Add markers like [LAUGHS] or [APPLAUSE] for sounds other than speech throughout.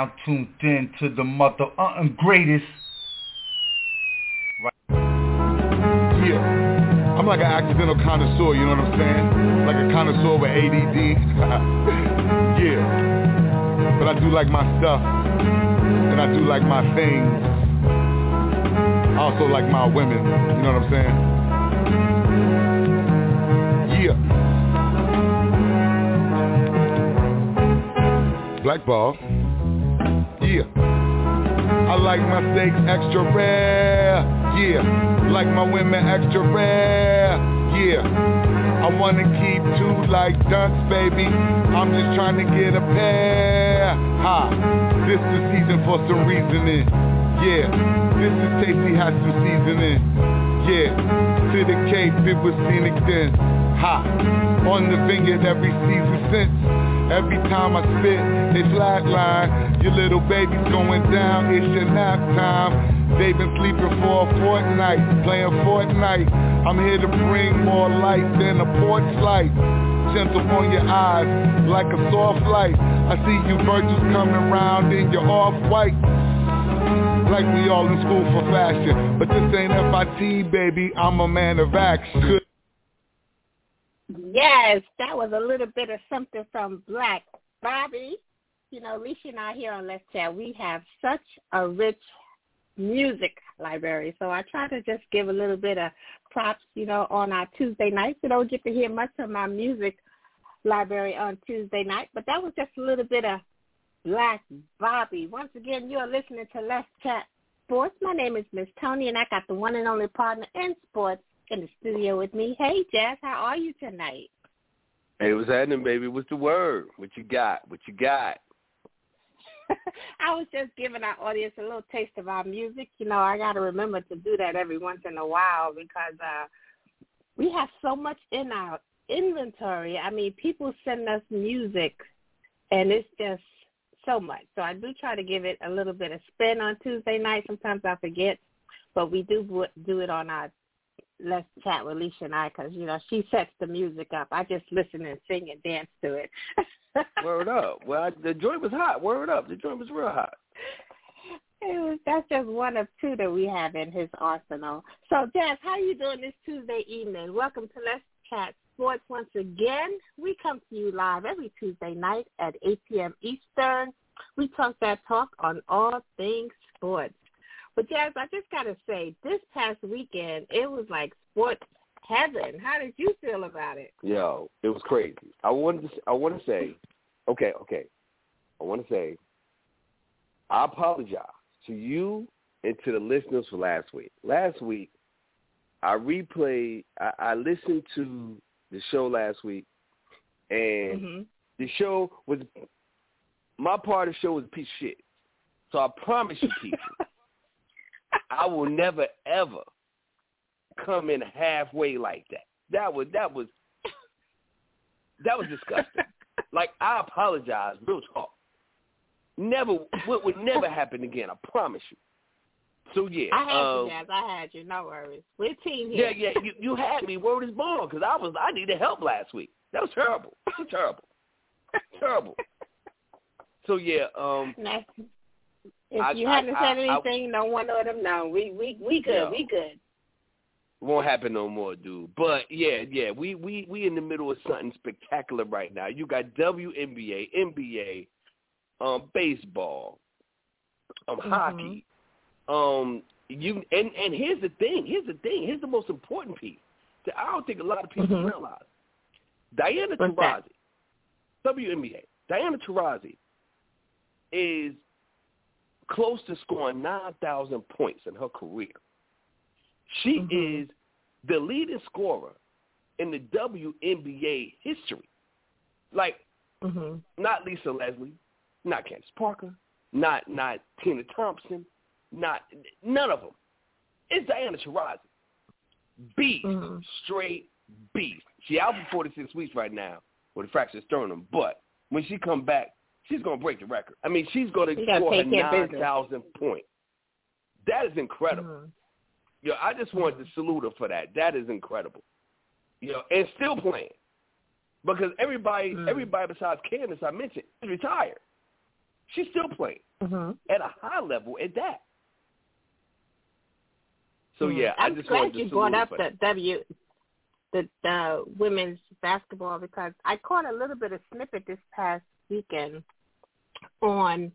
Now tuned in to the mother uh, greatest. Right. Yeah. I'm like an accidental connoisseur, you know what I'm saying? Like a connoisseur with ADD. [LAUGHS] yeah. But I do like my stuff. And I do like my things. I also like my women. You know what I'm saying? Yeah. Black ball. Yeah. I like my steaks extra rare. Yeah. Like my women extra rare. Yeah. I wanna keep two like dunks, baby. I'm just trying to get a pair. Ha. This the season for some reasoning. Yeah. This is tasty, has some seasoning. Yeah. To the Cape, it was scenic then. Ha. On the vineyard every season since. Every time I spit, they flatline. Your little baby's going down, it's your nap time. They've been sleeping for a fortnight, playing Fortnite. I'm here to bring more light than a porch light. Gentle on your eyes, like a soft light. I see you virtues coming round in your off-white. Like we all in school for fashion. But this ain't FIT, baby, I'm a man of action. Yes, that was a little bit of something from Black Bobby. You know, Alicia and I here on Let's Chat, we have such a rich music library. So I try to just give a little bit of props, you know, on our Tuesday nights. You don't get to hear much of my music library on Tuesday night, but that was just a little bit of Black Bobby. Once again, you are listening to Let's Chat Sports. My name is Miss Toni, and I got the one and only partner in sports, in the studio with me. Hey, Jazz, how are you tonight? Hey, what's happening, baby? What's the word? What you got? What you got? [LAUGHS] I was just giving our audience a little taste of our music. You know, I got to remember to do that every once in a while because uh we have so much in our inventory. I mean, people send us music, and it's just so much. So I do try to give it a little bit of spin on Tuesday night. Sometimes I forget, but we do do it on our let's chat with Alicia and I because you know she sets the music up. I just listen and sing and dance to it. [LAUGHS] Word up! Well, I, the joint was hot. Word up! The joint was real hot. It was, that's just one of two that we have in his arsenal. So, Jazz, how are you doing this Tuesday evening? Welcome to Let's Chat Sports once again. We come to you live every Tuesday night at 8 p.m. Eastern. We talk that talk on all things sports. But Jazz, I just gotta say, this past weekend it was like sports heaven. How did you feel about it? Yo, it was crazy. I wanted to. I want to say, okay, okay. I want to say, I apologize to you and to the listeners for last week. Last week, I replayed. I, I listened to the show last week, and Mhm. the show was my part of the show was a piece of shit. So I promise you, [LAUGHS] people, I will never ever come in halfway like that. That was that was that was disgusting. [LAUGHS] like I apologize, real talk. Never what would never happen again. I promise you. So yeah, I had um, you, Jazz. I had you. No worries. We're team yeah, here. yeah. You, you had me word is born because I was I needed help last week. That was terrible. That was terrible. terrible. [LAUGHS] So yeah, um, if I- you I- hadn't I- said anything, no one would have known. We we we good. We good. won't happen no more, dude. But yeah, yeah, we we we in the middle of something spectacular right now. You got WNBA, NBA, um, baseball, um, Mhm. hockey. Um, you and and here's the thing. Here's the thing. Here's the most important piece that I don't think a lot of people Mhm. realize. Diana What's that? Taurasi, WNBA. Diana Taurasi is close to scoring nine thousand points in her career. She Mhm. is the leading scorer in the WNBA history. Like Mhm. not Lisa Leslie, not Candace Parker, not not Tina Thompson, not none of them. It's Diana Taurasi. Beast, Mhm. straight beast. She out for 46 weeks right now with a fractured sternum, but when she come back, she's gonna break the record. I mean, she's gonna You gotta score her take care of business. 9,000 points. That is incredible. Mhm. Yo, I just wanted to salute her for that. That is incredible. You know, and still playing. Because everybody Mm. everybody besides Candace I mentioned is retired. She's still playing Mhm. at a high level at that. So Mhm. yeah, I I'm just glad to you brought up the that. W, the the women's basketball because I caught a little bit of snippet this past weekend on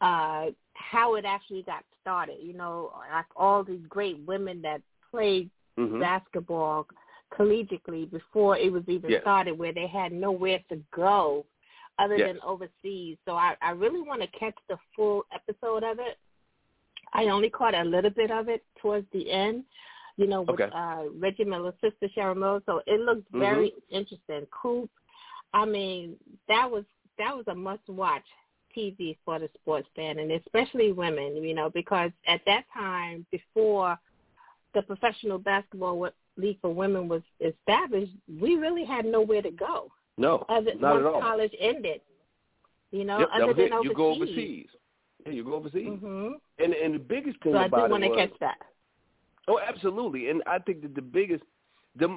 uh how it actually got started. You know, like all these great women that played Mhm. basketball collegiately before it was even Yes. started, where they had nowhere to go other Yes. than overseas. So I, I really want to catch the full episode of it. I only caught a little bit of it towards the end, you know, with Okay. uh, Reggie Miller's sister Cheryl Miller. So it looked very interesting. Coop, I mean, that was that was a must watch TV for the sports fan, and especially women, you know, because at that time, before the professional basketball league for women was established, we really had nowhere to go No, other not once at all. college ended. You know, Yep, other than it. overseas. You go overseas. Yeah, you go overseas. Mm-hmm. And and the biggest thing So I about do want to catch that. Oh, absolutely. And I think that the biggest, the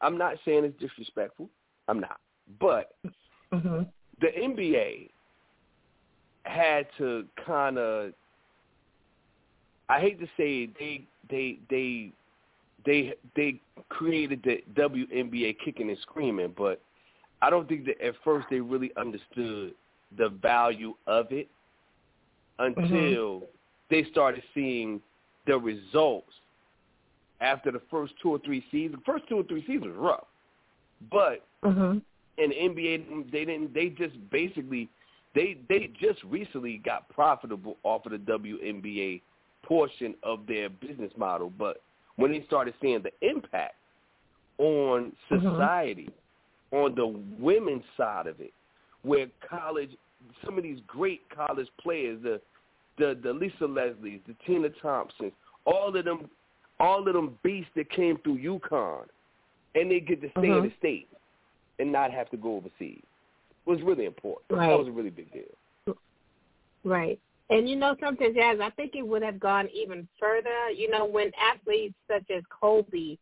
I'm not saying it's disrespectful. I'm not. But [LAUGHS] hmm the NBA had to kind of, I hate to say it, they they they they they created the WNBA kicking and screaming, but I don't think that at first they really understood the value of it until they started seeing the results after the first two or three seasons. The first two or three seasons was rough, but hmm in the NBA they didn't. They just basically they they just recently got profitable off of the WNBA portion of their business model, but when they started seeing the impact on Mhm. society, on the women's side of it, where college, some of these great college players, the the the Lisa Leslies, the Tina Thompsons, all of them, all of them beasts that came through UConn, and they get to stay in Mhm. the state and not have to go overseas, was really important. That was a really big deal. Right. And you know something, Jazz, I think it would have gone even further, you know, when athletes such as Kobe,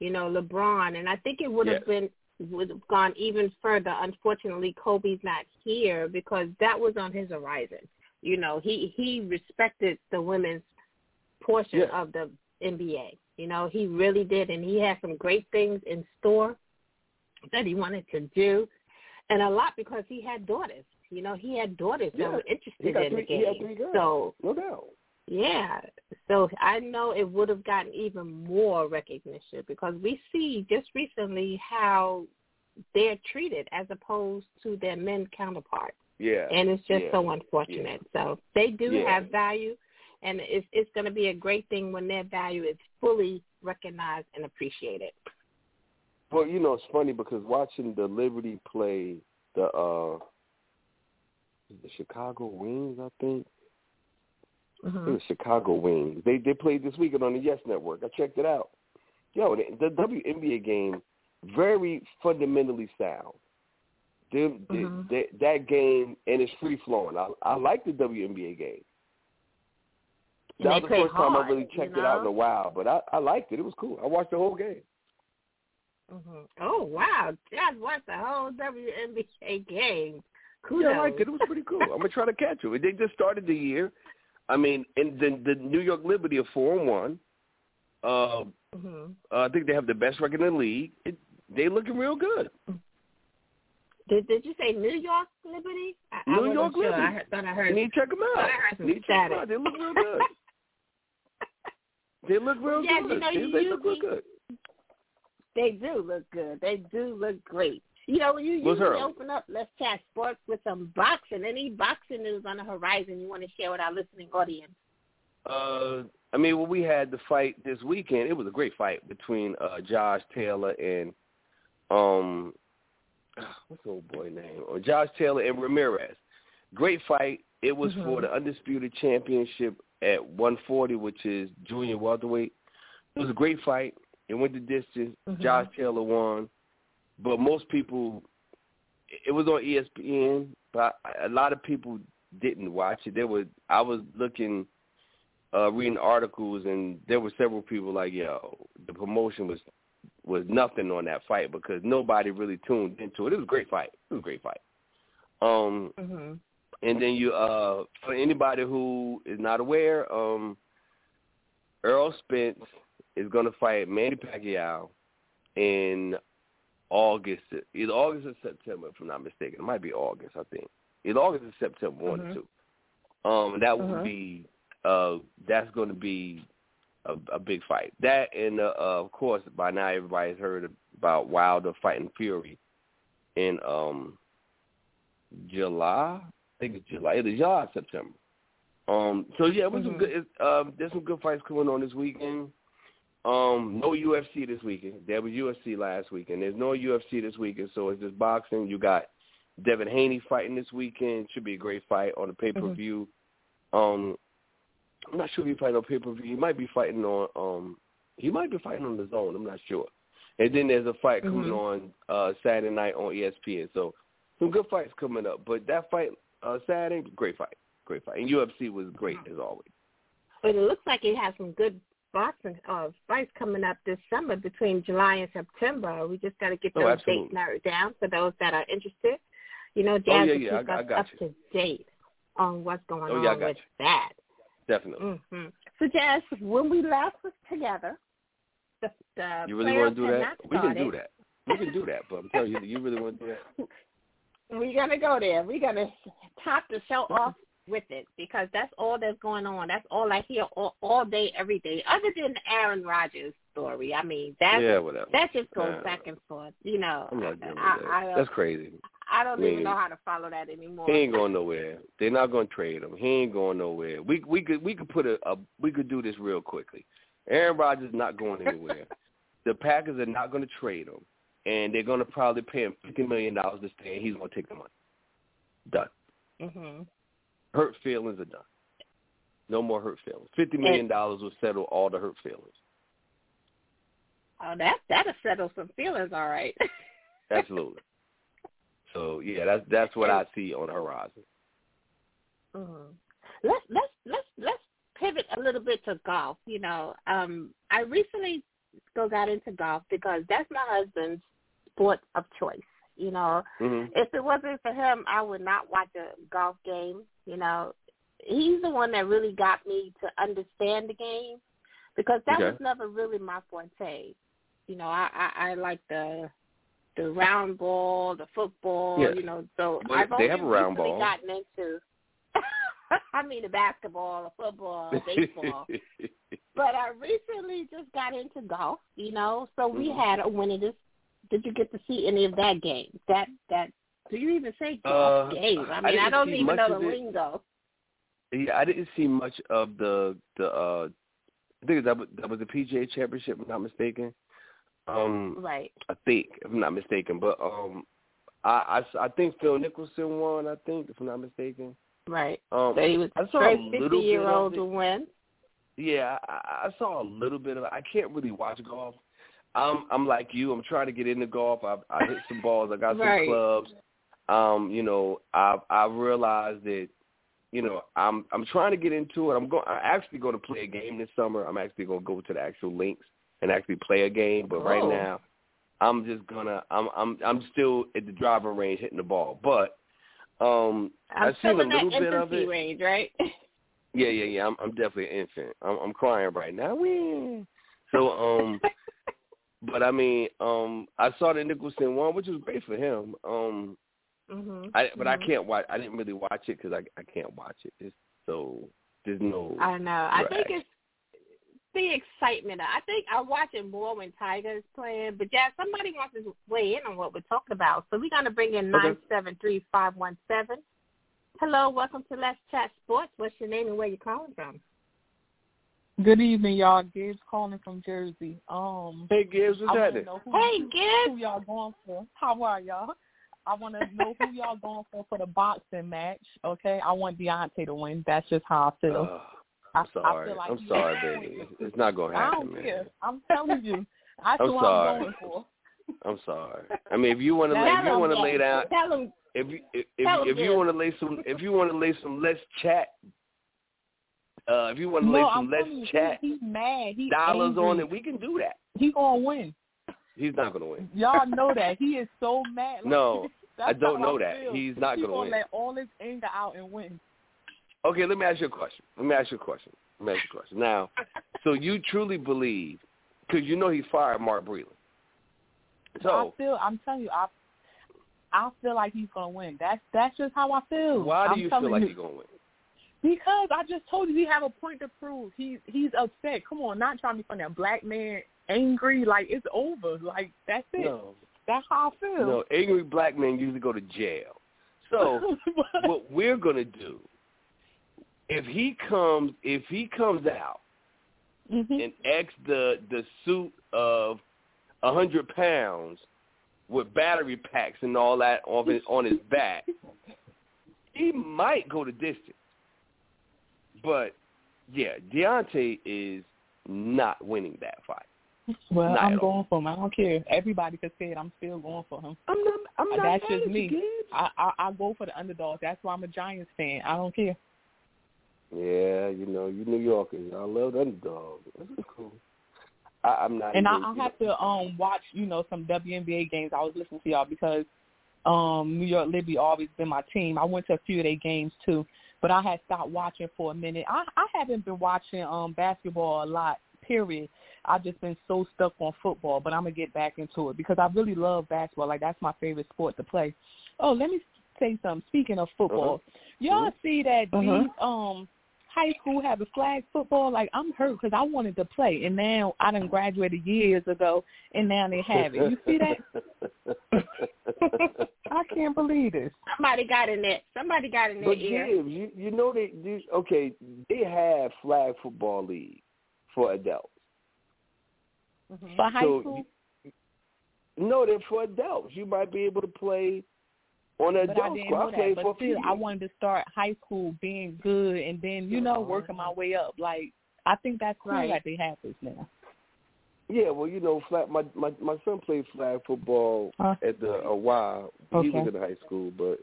you know, LeBron, and I think it would have been would have gone even further. Unfortunately, Kobe's not here because that was on his horizon. You know, he he respected the women's portion Yeah. of the NBA. You know, he really did, and he had some great things in store. that he wanted to do, and a lot because he had daughters. You know, he had daughters Yeah. that were interested in three, the game. So no doubt. yeah, so I know it would have gotten even more recognition because we see just recently how they're treated as opposed to their men counterparts, Yeah. and it's just yeah, so unfortunate. So they do Yeah. have value, and it's it's going to be a great thing when their value is fully recognized and appreciated. Well, you know, it's funny because watching the Liberty play the uh the Chicago Wings, I think. It was Chicago Wings. They they played this weekend on the Yes Network. I checked it out. Yo, the, the WNBA game very fundamentally sound. Them, the- Mhm. the- that game and it's free flowing. I I like the WNBA game. That was the first time I hard, really you checked it out in a while, but I I liked it. It was cool. I watched the whole game. Hmm Oh wow, Jazz watched the whole WNBA game. Kudos. Yeah, I liked it. It was pretty cool. I'm gonna try to catch it. They just started the year. I mean, and the the New York Liberty are four and one. Uh, hmm uh, I think they have the best record in the league. It, they looking real good. Did Did you say New York Liberty? I, I New wasn't York sure. Liberty. I heard, thought I heard. You need to check them out. I heard some You need to check them out. They look real good. [LAUGHS] they look real Yeah, good. you know, they, you they look real good. They do look good. They do look great. You know, when you What's usually her? open up Let's Chat Sports with some boxing, any boxing news on the horizon you want to share with our listening audience? Uh, I mean, when we had the fight this weekend, it was a great fight between uh, Josh Taylor and um, [SIGHS] what's the old boy name? Or Josh Taylor and Ramirez. Great fight. It was for Mhm. the undisputed championship at 140, which is junior welterweight. It was a great fight. It went the distance. Mhm. Josh Taylor won, but most people, it was on ESPN, but a lot of people didn't watch it. There was I was looking, uh, reading articles, and there were several people like, "Yo, the promotion was was nothing on that fight because nobody really tuned into it. It was a great fight. It was a great fight. Um, Mm-hmm. and then you, uh, for anybody who is not aware, um, Errol Spence is going to fight Manny Pacquiao in August, either August or September, if I'm not mistaken. It might be August, I think. Either August or September, one Mhm. or two. Um, that would Mhm. be, uh, that's going to be a, a big fight. That and, uh, uh, of course, by now everybody's heard about Wilder fighting Fury in um, July. I think it's July, either July or September. Um, so yeah, it was some Mhm. good. It, um, there's some good fights coming on this weekend. Um, no UFC this weekend. There was UFC last weekend. There's no UFC this weekend, so it's just boxing. You got Devin Haney fighting this weekend. Should be a great fight on the pay per view. Um, I'm not sure if he fighting on pay per view. He might be fighting on. Um, he might be fighting on the zone. I'm not sure. And then there's a fight coming Mhm. on uh Saturday night on ESPN. So some good fights coming up. But that fight uh Saturday, great fight, great fight. And UFC was great as always. But it looks like it has some good boxing uh, fights coming up this summer between July and September. We just got to get Oh, those absolutely. dates narrowed down for those that are interested. You know, Oh, Jazz yeah, yeah, keep I us got up you. to date on what's going Oh, yeah, on with you. that. Definitely. hmm So, Jazz, when we last was together, the, the You really want to do that? We can do that. We can do that. But I'm telling you, you really want to do that? [LAUGHS] We're gonna go there. We're gonna top the show off with it because that's all that's going on. That's all I hear all, all day, every day. Other than Aaron Rodgers story, I mean that yeah, whatever. that just goes Yeah. back and forth. You know, I'm not dealing with I, that. I, That's crazy. I don't I even know how to follow that anymore. He ain't going nowhere. They're not going to trade him. He ain't going nowhere. We we could we could put a, a we could do this real quickly. Aaron Rodgers is not going anywhere. [LAUGHS] the Packers are not going to trade him, and they're going to probably pay him fifty million dollars to stay. and He's going to take the money. Done. hmm Hurt feelings are done. No more hurt feelings. Fifty million dollars will settle all the hurt feelings. Oh, that that'll settle some feelings, all right. [LAUGHS] Absolutely. so yeah, that's that's what I see on the horizon. hmm Let's let's let's let's pivot a little bit to golf. You know, um, I recently still got into golf because that's my husband's sport of choice. You know, hmm if it wasn't for him, I would not watch a golf game. You know, he's the one that really got me to understand the game because that Okay. was never really my forte. You know, I I, I like the the round ball, the football, Yeah. you know. So Well, I've they only have a round ball. gotten into. [LAUGHS] I mean, the basketball, the football, baseball. [LAUGHS] but I recently just got into golf, you know. So we Mhm. had a winner. This did you get to see any of that game? That that do you even say golf Uh, game? I I mean, I, didn't don't even know the lingo. yeah, I didn't see much of the the. uh I think that was, that was the PGA Championship, if I'm not mistaken. Um, Right. I think, if I'm not mistaken, but um, I, I, I think Phil Mickelson won. I think, if I'm not mistaken. Right. Um, So he was I saw a fifty year old to win. Yeah, I, I saw a little bit of it. I can't really watch golf. I'm I'm like you. I'm trying to get into golf. I I hit some balls. I got some clubs. Um, you know, I I realized that, you know, I'm I'm trying to get into it. I'm going. I'm actually going to play a game this summer. I'm actually going to go to the actual links and actually play a game. But right Oh. now, I'm just gonna. I'm I'm I'm still at the driving range hitting the ball. But um, I'm I've seen a still in that little bit of it. range, right? Yeah, yeah, yeah. I'm, I'm definitely an infant. I'm, I'm crying right now. Wee. So, um, [LAUGHS] but I mean, um, I saw the Mickelson one, which was great for him. Um, hmm I but I Mhm. can't watch. I didn't really watch it because I I can't watch it. It's so there's no. I know. I think it's the excitement. I think I watch it more when Tiger's playing. But yeah, somebody wants to weigh in on what we're talking about. So we're gonna bring in Okay. nine seven three five one seven. Hello, welcome to Let's Chat Sports. What's your name and where you calling from? Good evening, y'all. Gibbs calling from Jersey. Um, Hey Gibbs, I what's want to happening? know who, who y'all going for. How are y'all? I want to know who y'all going for for the boxing match. Okay, I want Deontay to win. That's just how I feel. I, I'm I sorry. feel like I'm sorry, baby. It's not gonna I happen, don't man. care. I'm telling you. That's I'm who sorry. I'm going for. I'm sorry. I mean, if you want to, Tell if you want to lay down, Tell him. if you if if, if you want to lay some if you want to lay some let's chat uh if you want to lay some I'm let's chat he, he's mad. He dollars angry. on it, we can do that. He gonna win. He's not gonna win. Y'all [LAUGHS] know that. He is so mad. Like, No, [LAUGHS] I don't know that. feel. He's not he gonna win. let all his anger out and win. Okay, let me ask you a question. Let me ask you a question. Let me ask you a question. Now, so you truly believe because you know he fired Mark Breland. So I feel. I'm telling you, I I feel like he's gonna win. That's that's just how I feel. why do I'm you feel like you. he's gonna win? Because I just told you he have a point to prove. He he's upset. Come on, not trying to be funny. A black man angry, like it's over. Like that's it. No, That's how I feel. no. Angry black men usually go to jail. So [LAUGHS] what we're gonna do if he comes if he comes out Mhm. and X the the suit of a hundred pounds with battery packs and all that on his on his back, he might go the distance. But yeah, Deontay is not winning that fight. well, Not I'm going for him. I don't care. Everybody could say it. I'm still going for him. I'm not. I'm not. that's just me. I, I I go for the underdog. That's why I'm a Giants fan. I don't care. Yeah, you know, you New Yorkers, I love the underdog. That's cool. I, I'm not. And I, even, I have to um watch, you know, some WNBA games. I was listening to y'all because um New York Liberty always been my team. I went to a few of their games too, but I had stopped watching for a minute. I I haven't been watching um basketball a lot. Period. I've just been so stuck on football, but I'm gonna get back into it because I really love basketball. Like that's my favorite sport to play. Oh, let me say something. Speaking of football, y'all see that Uh-huh. these um high school have a flag football. Like I'm hurt because I wanted to play, and now I done graduated years ago, and now they have it. You see that? [LAUGHS] I can't believe this. Somebody got in there. Somebody got in their But ear. Gibbs, you you know they, they okay they have flag football league for adults. For high So school, No, they're for adults. You might be able to play on the but I know I played that. for still, I wanted to start high school being good, and then you know working my way up. Like I think that's cool Right. that they have this now. Yeah, well, you know, flag. My my my son played flag football Huh? at the a while. He Okay. was in high school, but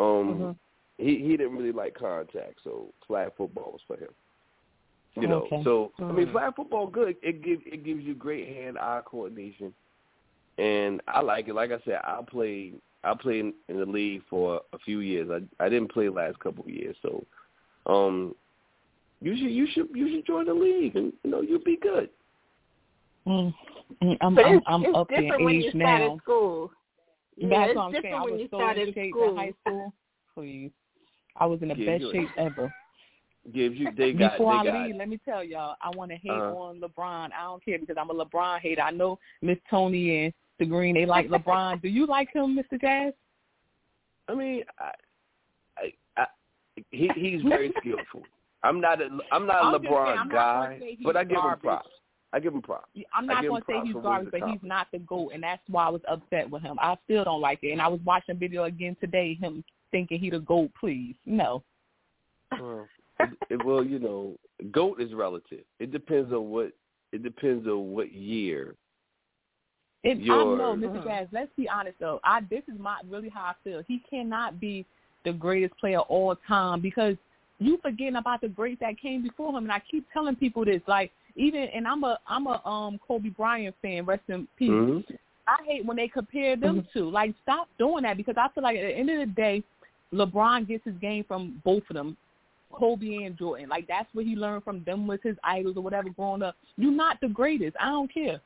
um, Mhm. he he didn't really like contact, so flag football was for him. You know, Okay. so I mean, Mm. flag football good. It gives it gives you great hand eye coordination, and I like it. Like I said, I played I played in, in the league for a few years. I I didn't play last couple of years, so um, you should you should you should join the league, and you know you'll be good. Mm. I'm but I'm, it's, I'm it's up different in when age you start now. at school. Yeah, That's it's what I'm different I when you so start in in school. in high school. Please, I was in the Yeah, best shape ever. Gives you they got Before they I got leave, let me tell y'all, I want to hate Uh-huh. on LeBron. I don't care because I'm a LeBron hater. I know Miss Toni and the Green they like LeBron. Do you like him, Mr. Jazz? I mean, I, I, I, he he's very [LAUGHS] skillful. I'm not a I'm not a I'm saying, LeBron not guy, gonna say he's but I give garbage. him props. I give him props. I'm not going to say he's garbage, but he's not the GOAT, and that's why I was upset with him. I still don't like it, and I was watching video again today, him thinking he the GOAT. Please, no. Well, it, it, well, you know, goat is relative. It depends on what it depends on what year. It, I Your- know, Mr. Jazz. Let's be honest though. I this is my really how I feel. He cannot be the greatest player all time because you forgetting about the greats that came before him. And I keep telling people this, like even and I'm a I'm a um Kobe Bryant fan. Rest in peace. Mhm. I hate when they compare them to Like, stop doing that because I feel like at the end of the day, LeBron gets his game from both of them, Kobe and Jordan. Like, that's what he learned from them with his idols or whatever growing up. You're not the greatest. I don't care.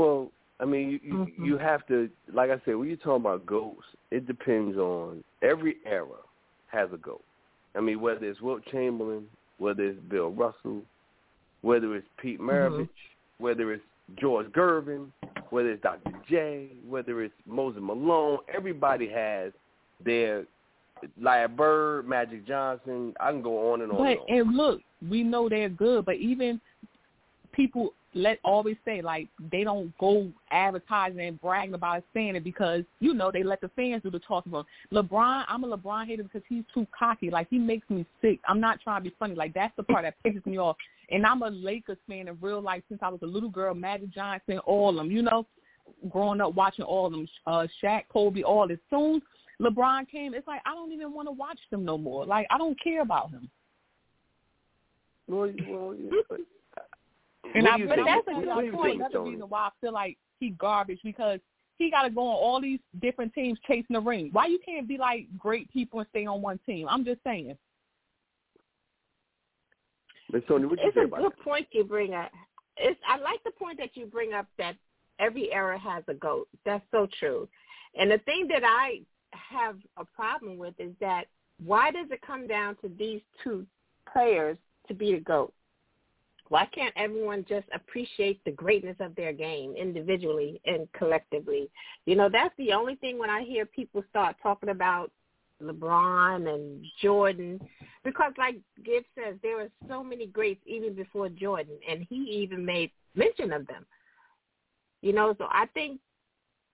Well, I mean, you, you, Mhm. you have to, like I said, when you're talking about goats, it depends on every era has a goat. I mean, whether it's Wilt Chamberlain, whether it's Bill Russell, whether it's Pete Maravich, whether it's George Gervin, whether it's Dr. J, whether it's Moses Malone, everybody has their Larry Bird, Magic Johnson. I can go on and on But and on. and look, we know they're good, but even people let always say like they don't go advertising and bragging about it, saying it because you know they let the fans do the talking. About LeBron, I'm a LeBron hater because he's too cocky. Like he makes me sick. I'm not trying to be funny. Like that's the part that pisses me off. And I'm a Lakers fan in real life since I was a little girl. Magic Johnson, all of them. You know, growing up watching all of them. Uh, Shaq, Kobe, all this. Soon LeBron came, it's like I don't even want to watch them no more. Like I don't care about him. Well, well, yeah, And I but that's What- another what do you point. think, Another Toni? reason why I feel like he garbage because he got to go on all these different teams chasing the ring. Why you can't be like great people and stay on one team? I'm just saying. Miss Toni, what you it's say a about good point you bring up. It's I like the point that you bring up that every era has a goat. That's so true. And the thing that I have a problem with is that why does it come down to these two players to be the goat? Why can't everyone just appreciate the greatness of their game individually and collectively? You know, that's the only thing when I hear people start talking about LeBron and Jordan, because like Gibbs says, there were so many greats even before Jordan, and he even made mention of them. You know, so I think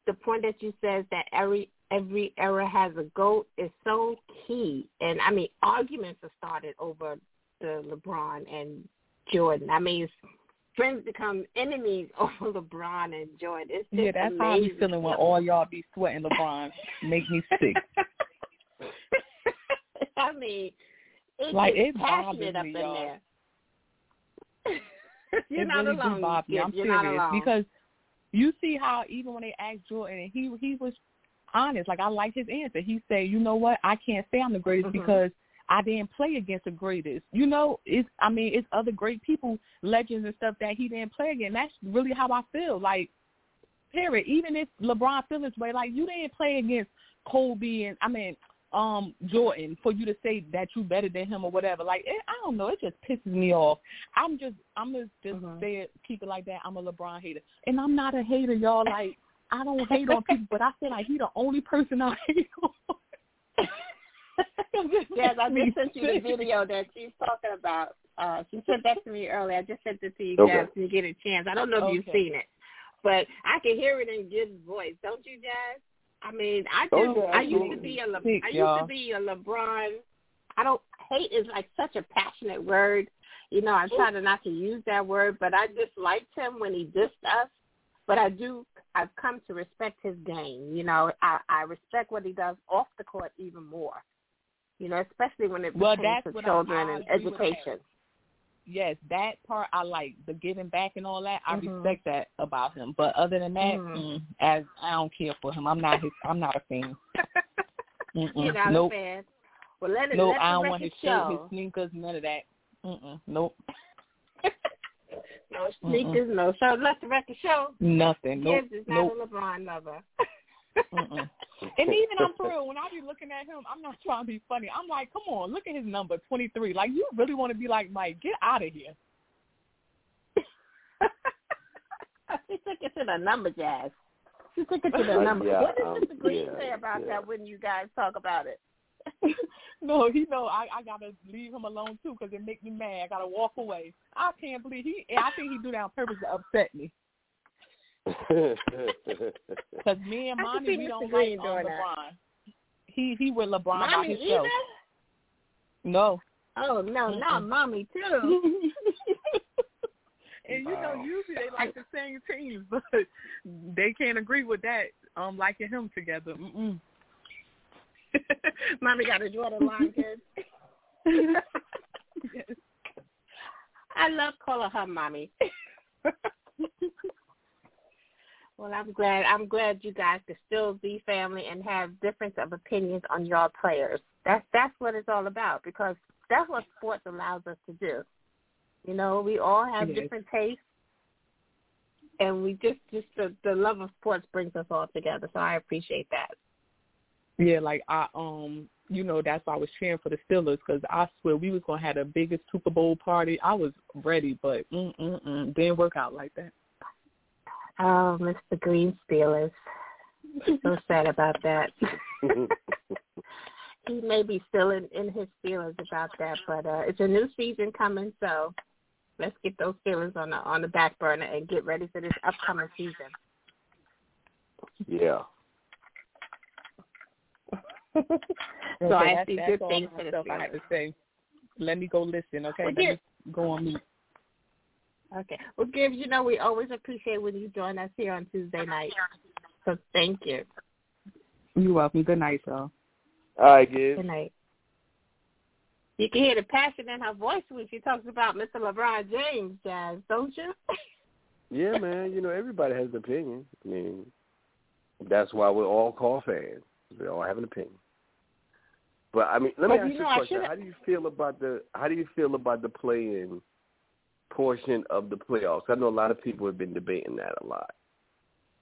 the point that you says that every every era has a goat is so key. And I mean, arguments have started over the LeBron and Jordan. I mean, friends become enemies [LAUGHS] over LeBron and Jordan. It's just Yeah, that's how I be amazing. feeling when all y'all be sweating LeBron. Make me sick. [LAUGHS] I mean, it Like, gets it passionate up me, in y'all. there. [LAUGHS] You're it not really alone. bother me. I'm You're serious because you see how even when they asked Jordan, and he he was honest. Like I like his answer. He said, "You know what? I can't say I'm the greatest Mhm. because I didn't play against the greatest. You know, it's I mean, it's other great people, legends and stuff that he didn't play against. That's really how I feel. Like, period. Even if LeBron feels this way, like you didn't play against Kobe and I mean, um, Jordan for you to say that you better than him or whatever. Like, it, I don't know. It just pisses me off. I'm just, I'm gonna just Mhm. say it, keep it like that. I'm a LeBron hater, and I'm not a hater, y'all. Like, I don't hate on people, but I feel like he the only person I hate on. [LAUGHS] Yes, [LAUGHS] I just sent you the video that she's talking about. Uh, she sent that to me earlier. I just sent it to you Okay. guys when you get a chance. I don't know if you've seen it, but I can hear it in Gibbs' voice, don't you, guys? I mean, I just Oh, yeah, I used to be a Le- Sick, I used y'all. to be a LeBron. I don't hate is like such a passionate word. You know, I try to not to use that word, but I disliked him when he dissed us. But I do. I've come to respect his game. You know, I, I respect what he does off the court even more. You know, especially when it Well, pertains to what I- children I and agree with that. education. yes, that part I like the giving back and all that. I Mhm. respect that about him. But other than that, Mhm. mm, as I don't care for him. I'm not his. I'm not a fan. [LAUGHS] Mm-mm. You're not nope. a fan. Well, let it Nope. let I don't want his shirt, his sneakers, none of that. Mm-mm. Nope. [LAUGHS] No sneakers, no shirt. Let the record show. Nothing. Nope. Gibbs is not nope. a LeBron lover. And [LAUGHS] even I'm for real, when I be looking at him, I'm not [LAUGHS] trying to be funny. I'm like, come on, look at his number, 23. Like, you really want to be like Mike? Get out of here. [LAUGHS] she took it to the number, Jazz. She took it to the number. yeah, what does um, Mr. Green yeah, say about yeah. that when you guys talk about it? no, he know I I gotta leave him alone too because it make me mad. I gotta walk away. I can't believe he. I think he do that on purpose to upset me. Because me and mommy, we don't Green like doing that. LeBron. He he with LeBron by Mommy himself. either? No. Oh no, not mommy too. [LAUGHS] and you know, usually they like the same teams, [LAUGHS] but they can't agree with that. Um, liking him together. Mm-mm. [LAUGHS] mommy got to draw the line, kids. Yes. I love calling her mommy. Well, I'm glad. I'm glad you guys can still be family and have difference of opinions on your players. That's that's what it's all about because that's what sports allows us to do. You know, we all have Yes. different tastes, and we just just the the love of sports brings us all together. So I appreciate that. Yeah, like I um, you know, that's why I was cheering for the Steelers because I swear we was gonna have the biggest Super Bowl party. I was ready, but mm mm mm, didn't work out like that. Oh, Mr. Green Steelers. So sad about that. [LAUGHS] he may be still in, in his feelings about that, but uh it's a new season coming, so let's get those feelings on the on the back burner and get ready for this upcoming season. yeah. [LAUGHS] So I see good things for the stuff I have to say. Let me go listen, okay? Well, Let me go on mute. Okay. Well, Gibbs, you know we always appreciate when you join us here on Tuesday night. So thank you. You're welcome. Good night, y'all. All right, Gibbs. Good night. You can hear the passion in her voice when she talks about Mr. LeBron James, Jazz, don't you? [LAUGHS] Yeah, man. You know, everybody has an opinion. I mean, that's why we're all called fans. We all have an opinion. But I mean, let me But ask you you know, a I question. How do you feel about the How do you feel about the play-in portion of the playoffs? I know a lot of people have been debating that a lot.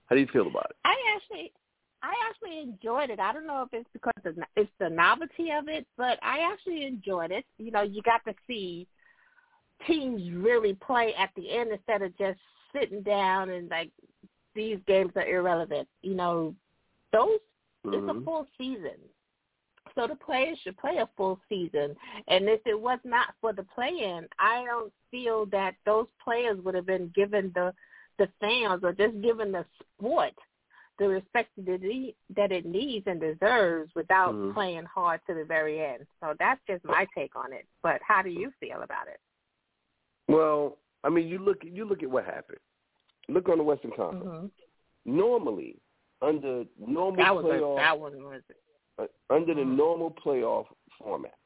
How do you feel about it? I actually, I actually enjoyed it. I don't know if it's because of, it's the novelty of it, but I actually enjoyed it. You know, you got to see teams really play at the end instead of just sitting down and like these games are irrelevant. You know, those it's a Mhm. full season. So the players should play a full season. And if it was not for the play in, I don't feel that those players would have been given the the fans or just given the sport the respect that it, needs and deserves without Mhm. playing hard to the very end. So that's just my take on it. But how do you feel about it? Well, I mean, you look you look at what happened. Look on the Western Conference. Mm-hmm. Normally, under normal That was a, that one was under the Mhm. normal playoff format,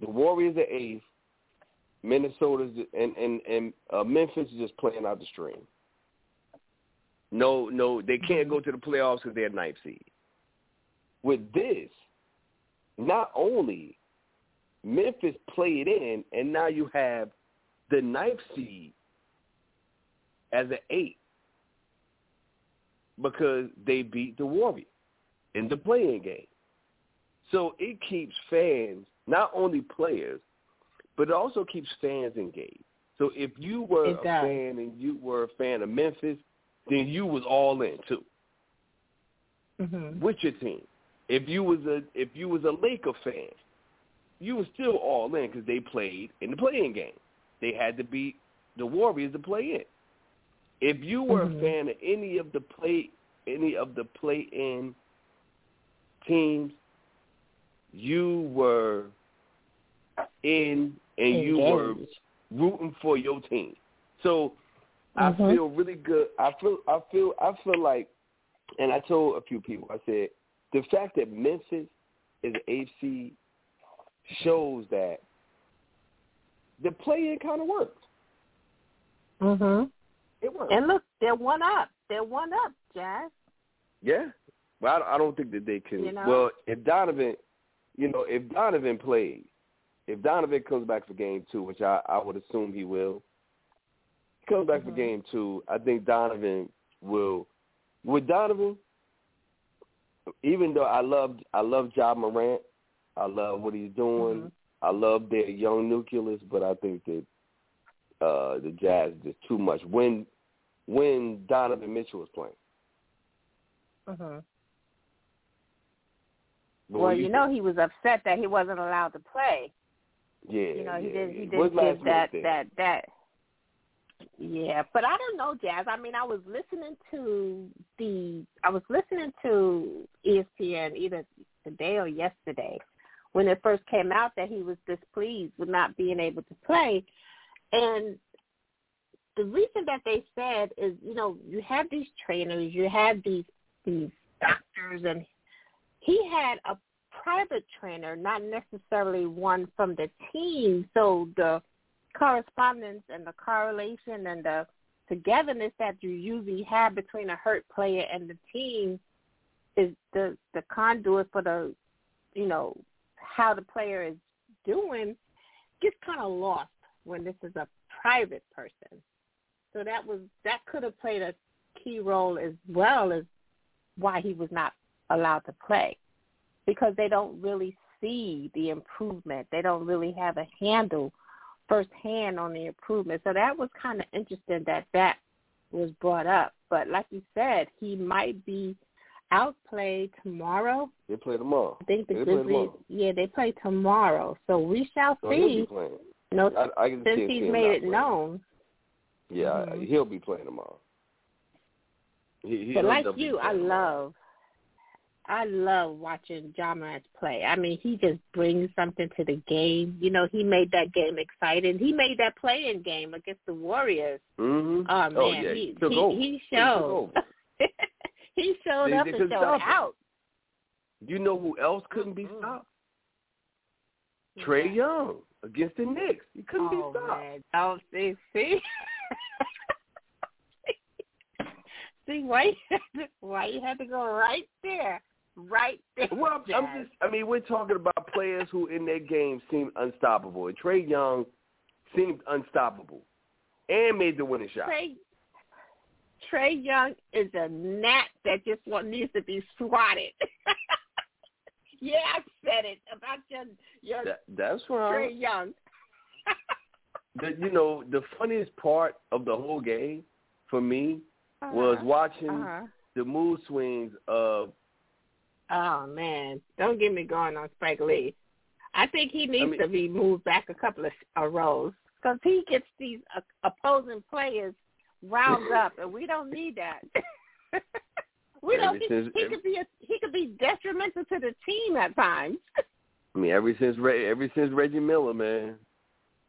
the Warriors are eighth, Minnesota's and and and uh, Memphis is just play-in out the stream. No, no, they can't go to the playoffs because they're ninth seed. With this, not only Memphis played in, and now you have the ninth seed as an eight because they beat the Warriors in the playing game. So it keeps fans, not only players, but it also keeps fans engaged. So if you were a fan and you were a fan of Memphis, then you was all in too mm-hmm. with your team. If you was a if you was a Laker fan, you was still all in because they played in the play-in game. They had to beat the Warriors to play in. If you were Mhm. a fan of any of the play any of the play in teams, you were in and you were rooting for your team. So I Mhm. feel really good. I feel I feel I feel like and I told a few people, I said, the fact that Memphis is an AFC shows that the play in kind of worked. Mhm. It works. And look, they're one up. They're one up, Jazz. Yeah. Well, I don't, I don't think that they can. You know? Well, if Donovan, you know, if Donovan plays, if Donovan comes back for game two, which I, I would assume he will, he comes back for Mhm. game two, I think Donovan will. With Donovan, even though I love I love Ja Morant, I love what he's doing. Mhm. I love their young nucleus, but I think that uh the Jazz is just too much. When when Donovan Mitchell was playing, hmm But Well, when you know he was upset that he wasn't allowed to play. yeah, You know, he yeah, did he did give that minute that that yeah, but I don't know, Jazz. I mean, I was listening to the I was listening to ESPN either today or yesterday when it first came out that he was displeased with not being able to play, and the reason that they said is, you know, you have these trainers, you have these these doctors, and he had a private trainer, not necessarily one from the team. So the correspondence and the correlation and the togetherness that you usually have between a hurt player and the team is the the conduit for the you know how the player is doing gets kind of lost when this is a private person. So that was that could have played a key role as well as why he was not allowed to play because they don't really see the improvement. They don't really have a handle firsthand on the improvement. So that was kind of interesting that that was brought up. But like you said, he might be outplayed tomorrow. they play tomorrow. I think the They Grizzlies, yeah, they play tomorrow. So we shall So see. playing. No, I, I can since see he's made it playing. known. Yeah, Mhm. he'll be playing tomorrow. He, he But like you, I love, I love watching Ja Morant play. I mean, he just brings something to the game. You know, he made that game exciting. He made that playing game against the Warriors. Mhm. Oh man, oh, yeah. he he, he took showed. over. [LAUGHS] he showed They- up they and showed out. You know who else couldn't be stopped? Trae Young against the Knicks. He couldn't oh, be stopped. Man. Oh, see, see, [LAUGHS] see why you had to, why you had to go right there, right there. Well, I'm just. I mean, we're talking about players who in their game seem unstoppable. And Trae Young seemed unstoppable and made the winning shot. Trae Trae Young is a gnat that just want, needs to be swatted. [LAUGHS] yeah, I said it about your your That, that's Trae right. Young. [LAUGHS] The, you know, the funniest part of the whole game for me was Uh-huh. watching Uh-huh. the mood swings of. Oh man, don't get me going on Spike Lee. I think he needs mean- to be moved back a couple of uh, rows because he gets these uh, opposing players round up, and we don't need that. [LAUGHS] we don't. He, since- he could be a, he could be detrimental to the team at times. [LAUGHS] I mean, ever since ever since Reggie Miller, man.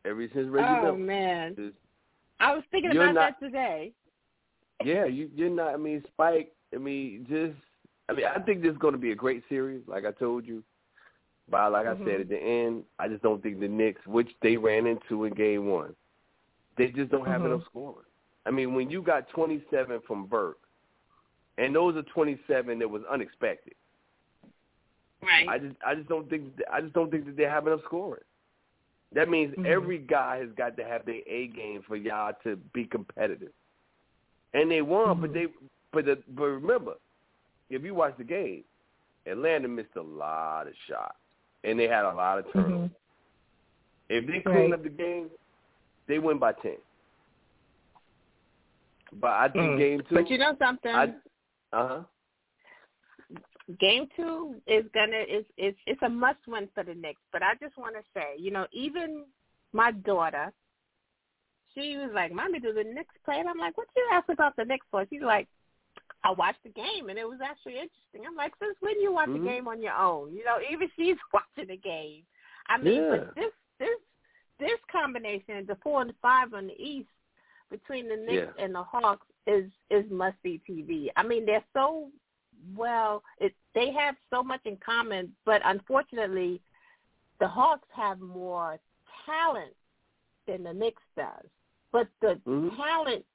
Ever since Reggie oh Miller. Oh man, I was thinking about not- that today. [LAUGHS] Yeah, you you're not. I mean, Spike. I mean, just. I mean, I think this is going to be a great series, like I told you. But like I Mhm. said at the end, I just don't think the Knicks, which they ran into in Game One, they just don't have Mhm. enough scoring. I mean, when you got 27 from Burke, and those are 27 that was unexpected. Right. I just I just don't think I just don't think that they have enough scoring. That means Mhm. every guy has got to have their A game for y'all to be competitive. And they won, but Mhm. they but the, but remember, if you watch the game, Atlanta missed a lot of shots and they had a lot of turnovers. If they clean Right. up the game, they win by ten. But I think Mm. game two. But you know something? Uh huh. game two is gonna is it's it's a must win for the Knicks. But I just want to say, you know, even my daughter, she was like, "Mommy, do the Knicks play?" And I'm like, "What you ask about the Knicks for?" She's like, "I watched the game and it was actually interesting." I'm like, "Since when you watch Mhm. a game on your own?" You know, even [LAUGHS] she's watching the game. I mean, Yeah. but this this this combination, the four and five on the East between the Knicks Yeah. and the Hawks is is must see TV. I mean, they're so well. It they have so much in common, but unfortunately, the Hawks have more talent than the Knicks does. But the Mhm. talent,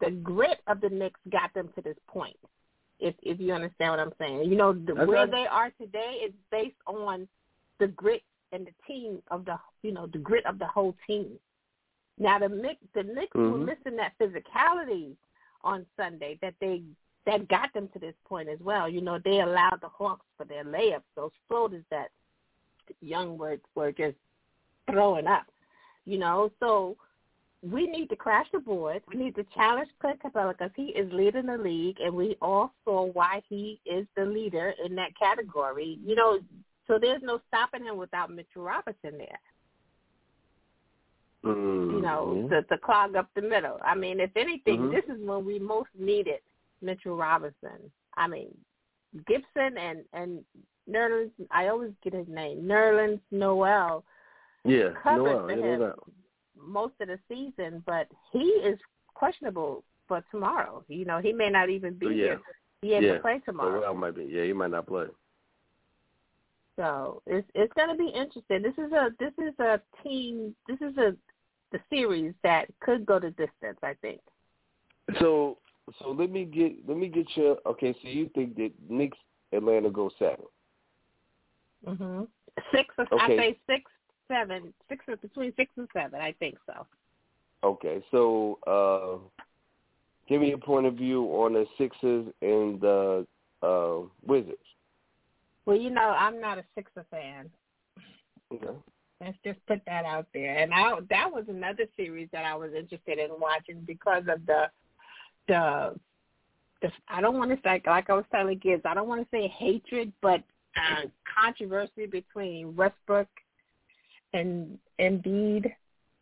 the grit of the Knicks got them to this point. If if you understand what I'm saying, you know the, where they are today is based on the grit and the team of the you know the grit of the whole team. Now the Knicks, the Knicks Mhm. were missing that physicality on Sunday that they that got them to this point as well. You know, they allowed the Hawks for their layups, those floaters that young were were just throwing up. You know, so we need to crash the board. We need to challenge Clint Capela because he is leading the league, and we all saw why he is the leader in that category. You know, so there's no stopping him without Mitchell Robinson there. Mm, You know, yeah. to, to clog up the middle. I mean, if anything, Mhm. this is when we most needed Mitchell Robinson. I mean, Gibson and and Nerlens. I always get his name, Nerlens Noel. yeah, covered no, for yeah, no him. doubt. most of the season, but he is questionable for tomorrow. You know, he may not even be yeah. here. He able yeah. to play tomorrow. well, might be. Yeah, he might not play. So it's it's going to be interesting. This is a this is a team. This is a the series that could go to distance. I think. So, so let me get let me get your okay. So you think that Knicks Atlanta go seven? hmm Six. Or, I say six, seven, six or between six and seven. I think so. Okay, so uh, give me a point of view on the Sixers and the uh, Wizards. Well, you know, I'm not a Sixer fan. Okay. Let's just put that out there. And I, that was another series that I was interested in watching because of the the the I don't want to say like I was telling Gibbs, I don't want to say hatred, but uh, controversy between Westbrook and Embiid.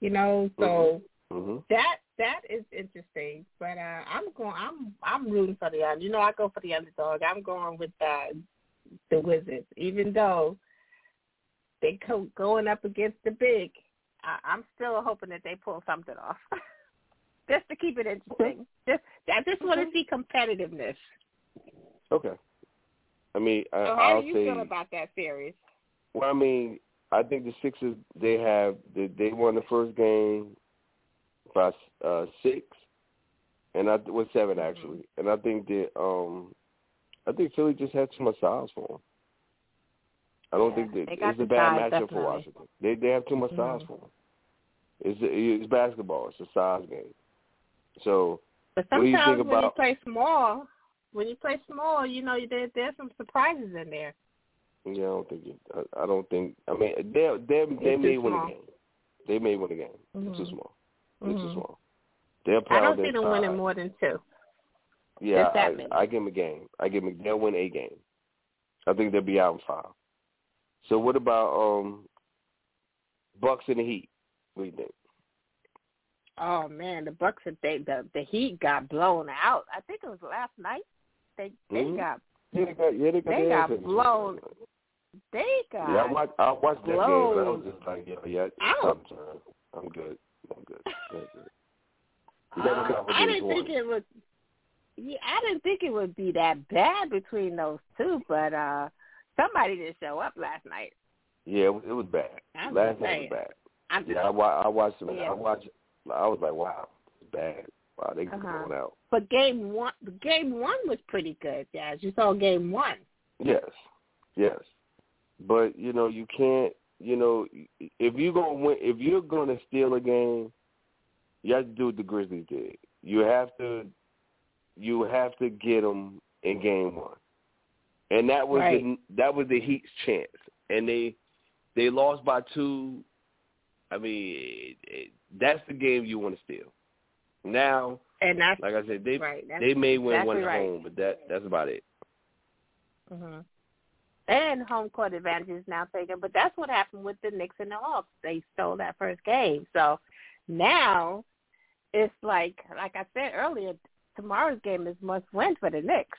You know, so Mhm. that that is interesting. But uh I'm going I'm I'm rooting for the under. You know, I go for the underdog. I'm going with uh, the Wizards, even though they co- going up against the big. I, I'm still hoping that they pull something off, [LAUGHS] just to keep it interesting. Just I just want to see competitiveness. Okay. I mean, I, So how I'll do you say. feel about that series? Well, I mean, I think the Sixers they have they, they won the first game by uh, six, and I was seven Mm-hmm. actually, and I think that um, I think Philly just had too much size for them. I don't Yeah, think that it's a bad size, matchup definitely. for Washington. They they have too much size Mhm. for them. It's it's basketball. It's a size game. So But What do you sometimes think when you play small, when you play small, you know there there's some surprises in there. Yeah, I don't think it, I, I don't think. I mean, they they they It's may too win small. a game. They may win a game. It's too Mhm. small. It's too Mhm. small. They'll play I don't see them winning more than two. Yeah, that I. I give them a game. I give them. They'll win a game. I think they'll be out in five. So what about um Bucks and the Heat? What do you think? Oh man, the Bucks they the the Heat got blown out. I think it was last night. They they Mhm. got Yeah, they got. Yeah, they got. They got ass handed to them. blown. they got Yeah, I watched. I watched that game. But I blown was just like, yeah, yeah. I'm. I'm good. I'm good. I'm good. Uh, I didn't one. think it was. Yeah, I didn't think it would be that bad between those two, but uh somebody didn't show up last night. Yeah, it was, it was bad. I'm Last night was bad. I'm Yeah, I, wa- I watched them. Yeah. I watched. I was like, wow, bad. Wow, they Uh-huh. blown out. but game one, game one was pretty good. Yeah, you saw game one. Yes, yes, but you know you can't. You know if you're gonna win, if you're gonna steal a game, you have to do what the Grizzlies did. You have to, you have to get them in game one, and that was Right. the, that was the Heat's chance, and they they lost by two. I mean, it, it, that's the game you want to steal. Now, And that's like I said, they right. They may win exactly one at right. home, but that that's about it. hmm And home court advantage is now taken, but that's what happened with the Knicks and the Hawks. They stole that first game, so now it's like, like I said earlier, tomorrow's game is must win for the Knicks.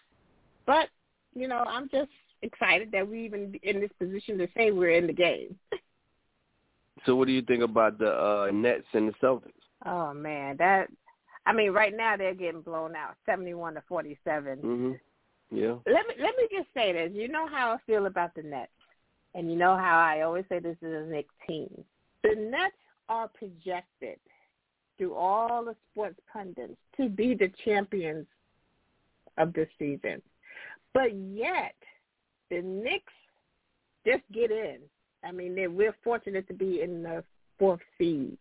But you know, I'm just excited that we even in this position to say we're in the game. So, what do you think about the uh, Nets and the Celtics? Oh man, that I mean, right now they're getting blown out, seventy-one to forty-seven. hmm Yeah. Let me let me just say this. You know how I feel about the Nets, and you know how I always say this is a Knicks team. The Nets are projected through all the sports pundits to be the champions of this season, but yet the Knicks just get in. I mean, they we're fortunate to be in the fourth seed,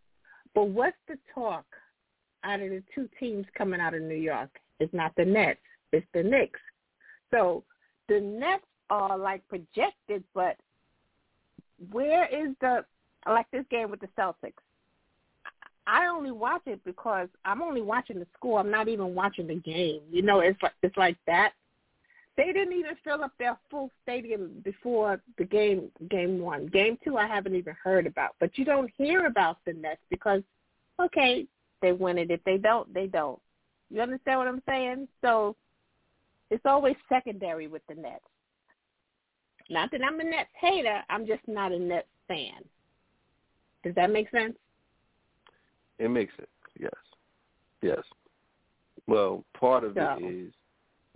But what's the talk out of the two teams coming out of New York? It's not the Nets. It's the Knicks. So the Nets are like projected, but where is the like this game with the Celtics? I only watch it because I'm only watching the score. I'm not even watching the game. You know, it's like it's like that. They didn't even fill up their full stadium before the game game one. Game two I haven't even heard about. But you don't hear about the Nets because okay, they win it. If they don't, they don't. You understand what I'm saying? So it's always secondary with the Nets. Not that I'm a Nets hater. I'm just not a Nets fan. Does that make sense? It makes sense. Yes. Yes. Well, part of So- it is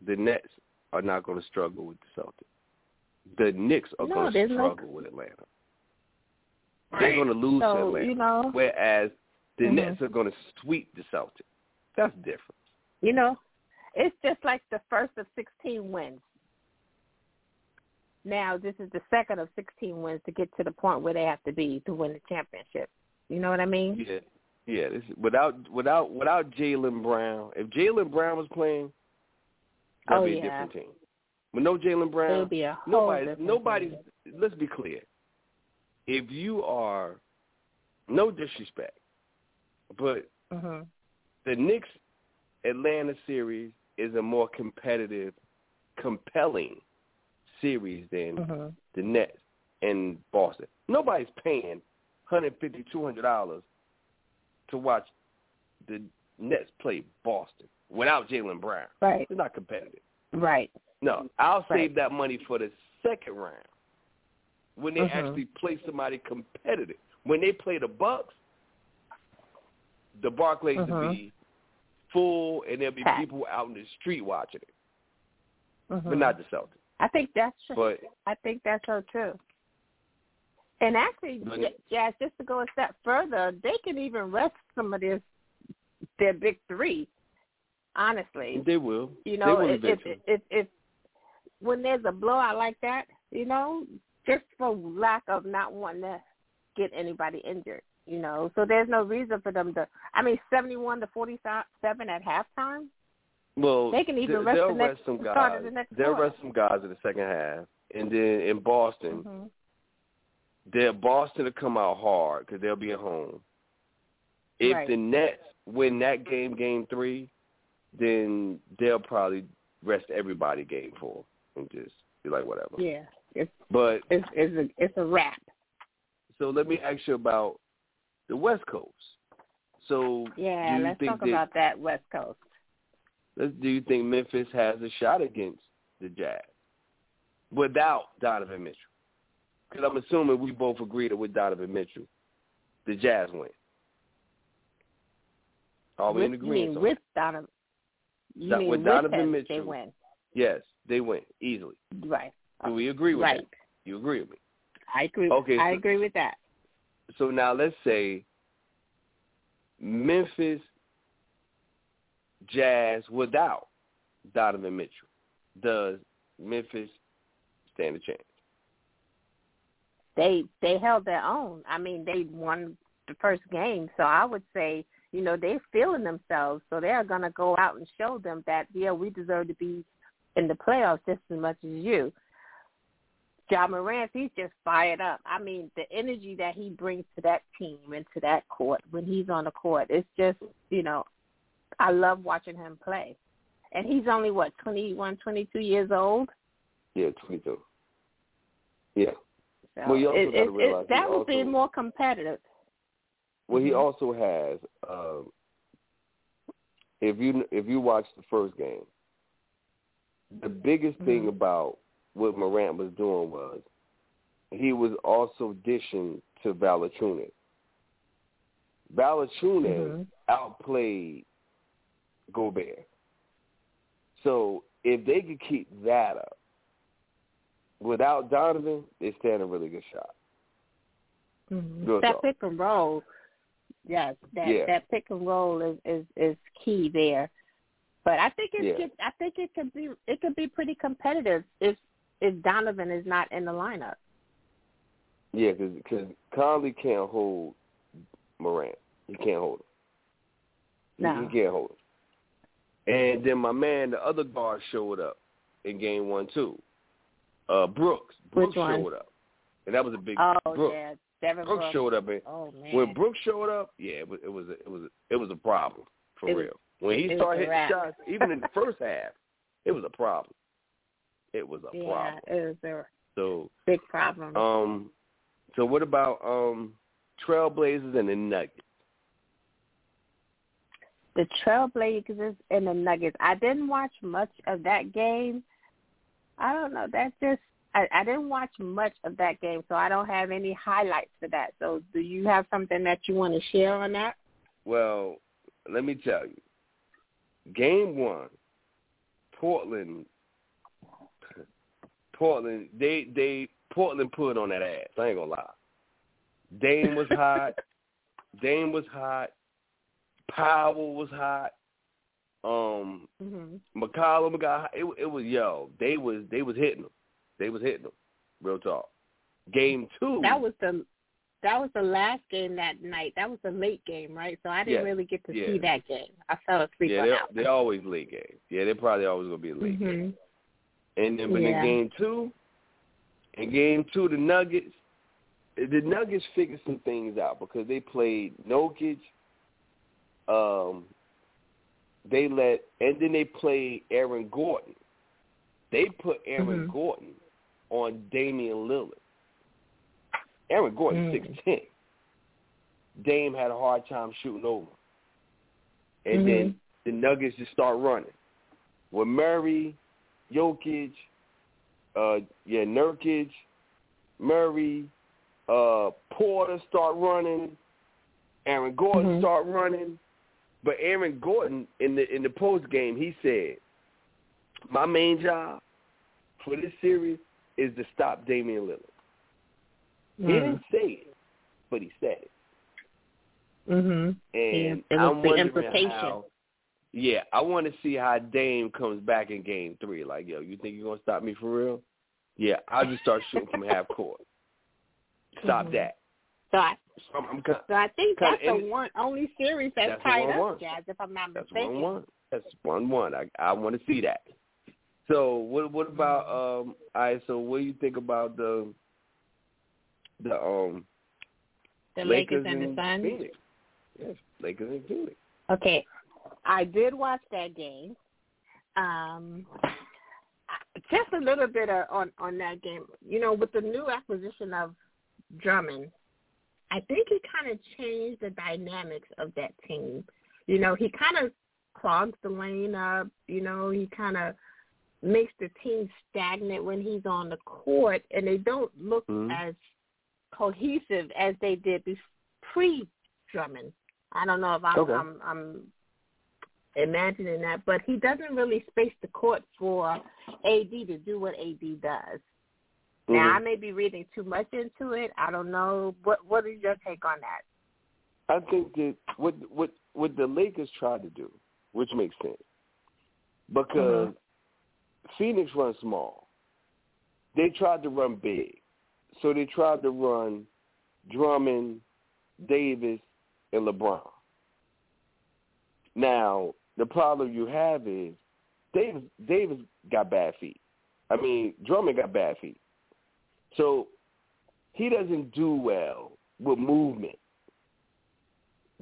the Nets are not going to struggle with the Celtics. The Knicks are No, going to struggle with Atlanta. They're going to lose to So Atlanta. you know, Whereas the Mhm. Nets are going to sweep the Celtics. That's different. you know, it's just like the first of 16 wins. Now this is the second of 16 wins to get to the point where they have to be to win the championship. You know what I mean? Yeah, yeah. This, without without without Jaylen Brown, if Jaylen Brown was playing, that'd Oh, be a yeah. different team. With no Jaylen Brown, whole nobody's. team. Let's be clear. If you are, no disrespect, but Mhm. the Knicks Atlanta series is a more competitive, compelling series than Mhm. the Nets and Boston. Nobody's paying hundred fifty, two hundred dollars to watch the Nets play Boston without Jaylen Brown. Right. It's not competitive. Right. No, I'll Right. save that money for the second round when they Mhm. actually play somebody competitive. When they play the Bucks, the Barclays will Mhm. be full, and there'll be people out in the street watching it, but not the Celtics. I think that's true. But I think that's so true. And actually, Jazz, just to go a step further, they can even rest some of their their big three. Honestly, they will. you know, will if, if if if when there's a blowout like that, you know, just for lack of not wanting to get anybody injured, you know, so there's no reason for them to. I mean, seventy-one to forty-seven at halftime. Well, They can even rest they'll the next- rest some guys. the next they'll quarter. rest some guys in the second half, and then in Boston, Mhm. they're Boston to come out hard because they'll be at home. If Right. the Nets win that game, game three, then they'll probably rest everybody game four and just be like whatever. Yeah, it's But it's it's a it's a wrap. so let me ask you about the West Coast. So Yeah, do you let's talk that, about that West Coast. let's- Do you think Memphis has a shot against the Jazz without Donovan Mitchell? Because I'm assuming we both agree that with Donovan Mitchell, the Jazz win. Are we with, in you agreement? mean with that? Donovan? You That- mean with with Donovan him, Mitchell. they win, Yes, they win easily. right? Do we agree with right. that? You agree with me? I agree. Okay, I so- agree with that. So now let's say Memphis Jazz without Donovan Mitchell. Does Memphis stand a chance? They they held their own. I mean, they won the first game, so I would say you know they're feeling themselves, so they're gonna go out and show them that yeah we deserve to be in the playoffs just as much as you. Ja Morant, he's just fired up. I mean, the energy that he brings to that team and to that court when he's on the court, it's just, you know, I love watching him play. And he's only, what, twenty one, twenty two years old? Yeah, twenty-two. Yeah. So Well, you also it, it, it, realize he that would be more competitive. Well, he Mhm. also has. Um, if you if you watch the first game, the biggest thing Mhm. about what Morant was doing was he was also dishing to Valanciunas. Valanciunas Mhm. outplayed Gobert. So if they could keep that up without Donovan, they stand a really good shot. Mhm. Real That talk. pick and roll, yes, that Yeah. that pick and roll is, is is key there. But I think it Yeah. could I think it could be it could be pretty competitive if if Donovan is not in the lineup. Yeah, because Conley can't hold Morant. He can't hold him. No. He can't hold him. And then my man, the other guard, showed up in game one too. Uh, Brooks. Brooks showed up, and that was a big. Oh Brooks. yeah, Devin Brooks Brooks. showed up, and Oh man. when Brooks showed up, yeah, it was it was a, it was a, it was a problem for It was- real. When he started hitting shots, even in the first half, it was a problem. It was a yeah, problem. it was a So, big problem. um, so what about um, Trailblazers and the Nuggets? the Trailblazers and the Nuggets. I didn't watch much of that game. I don't know. That's just I, I didn't watch much of that game, so I don't have any highlights for that. So, do you have something that you want to share on that? Well, let me tell you. Game one, Portland Portland they they Portland put on that ass. I ain't gonna lie. Dame was hot. [LAUGHS] Dame was hot. Powell was hot. Um Mm-hmm. McCollum got hot. It, it was yo. They was they was hitting them. They was hitting them. Real talk. Game two. That was the that was the last game that night. That was the late game, right? So I didn't Yeah, really get to yeah. see that game. I fell asleep yeah, they always late games. Yeah, they're probably always gonna be a late game. And then but Yeah. in game two, in game two, the Nuggets, the Nuggets figured some things out because they played Jokic. Um, they let, and then they played Aaron Gordon. They put Aaron Mhm. Gordon on Damian Lillard. Aaron Gordon Mm. six ten. Dame had a hard time shooting over, and then Mhm. the Nuggets just start running with Murray, Jokic, uh, yeah, Nurkic, Murray, uh, Porter start running, Aaron Gordon Mhm. start running, but Aaron Gordon in the in the post game he said, "My main job for this series is to stop Damian Lillard." He Mm. didn't say it, but he said it. Mhm. And Yeah, it was I'm the wondering implication. how. Yeah, I want to see how Dame comes back in Game Three. Like, yo, you think you're gonna stop me for real? Yeah, I'll just start shooting from half [LAUGHS] court. Stop Mhm. that. So I I'm, I'm, kind- so I think that's the one only series that's, That's tied up, Jazz, if I'm not that's mistaken. one one. That's one one. I I want to see that. So what what about um? All right. So what do you think about the the um The Lakers, Lakers, and the Suns. Phoenix? Yes, Lakers and Phoenix. Okay, I did watch that game. Um, just a little bit on on that game. You know, with the new acquisition of Drummond, I think he kind of changed the dynamics of that team. You know, he kind of clogs the lane up. You know, he kind of makes the team stagnant when he's on the court, and they don't look Mhm. as cohesive as they did pre Drummond. I don't know if I'm, Okay. I'm I'm imagining that, but he doesn't really space the court for AD to do what AD does. Now Mhm. I may be reading too much into it. I don't know. What What is your take on that? I think that what what what the Lakers tried to do, which makes sense, because Phoenix runs small. They tried to run big, so they tried to run Drummond, Davis, and LeBron. Now the problem you have is Davis Davis got bad feet. I mean Drummond got bad feet, so he doesn't do well with movement.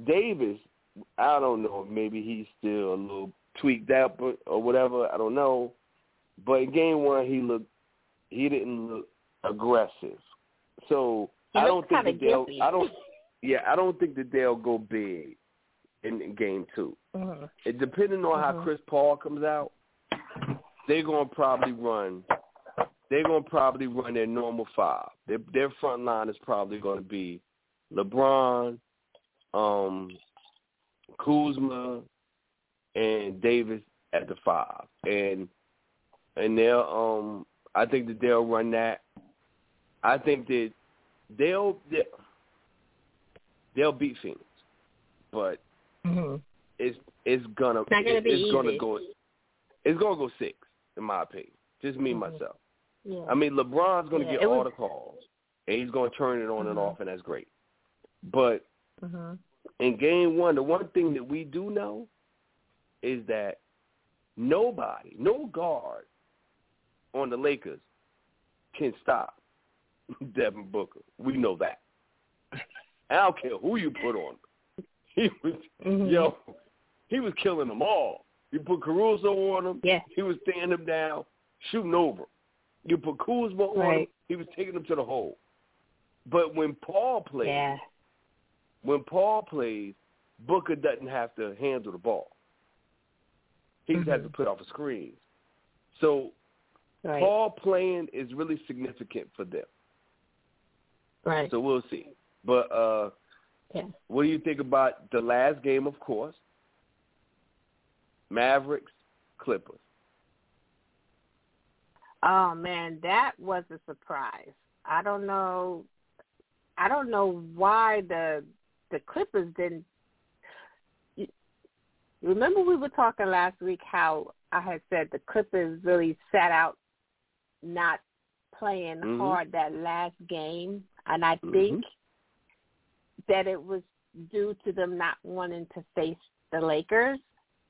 Davis, I don't know. Maybe he's still a little tweaked out or whatever. I don't know. But in game one, he looked. He didn't look aggressive. So I don't think that they'll. I don't. Yeah, I don't think that they'll go big in, game two. Mm-hmm. It, depending on how Mhm. Chris Paul comes out, they're gonna probably run. They're gonna probably run their normal five. Their their front line is probably gonna be LeBron, um, Kuzma, and Davis at the five, and and they'll um. I think that they'll run that. I think that they'll they'll, they'll beat Phoenix, but Mm-hmm. it's it's gonna It's gonna it- it's gonna go it's gonna go six in my opinion. Just me Mhm. myself. Yeah. I mean LeBron's gonna Yeah, get all was- the calls and he's gonna turn it on and Mhm. off and that's great. But mm-hmm. in game one, the one thing that we do know is that nobody, no guard on the Lakers can stop [LAUGHS] Devin Booker. We know that. [LAUGHS] I don't care who you put on. He was Mhm. yo, he was killing them all. You put Caruso on him, Yeah. he was standing him down, shooting over. You put Kuzma on him, he was taking him to the hole. But when Paul plays, Yeah. when Paul plays, Booker doesn't have to handle the ball. He just has to put off a screen. So Right. Paul playing is really significant for them. right. So we'll see. But uh yeah. what do you think about the last game, of course? Mavericks, Clippers. Oh man, that was a surprise. I don't know. I don't know why the the Clippers didn't. Remember, we were talking last week how I had said the Clippers really sat out, not playing Mhm. hard that last game, and I Mhm. think that it was due to them not wanting to face the Lakers.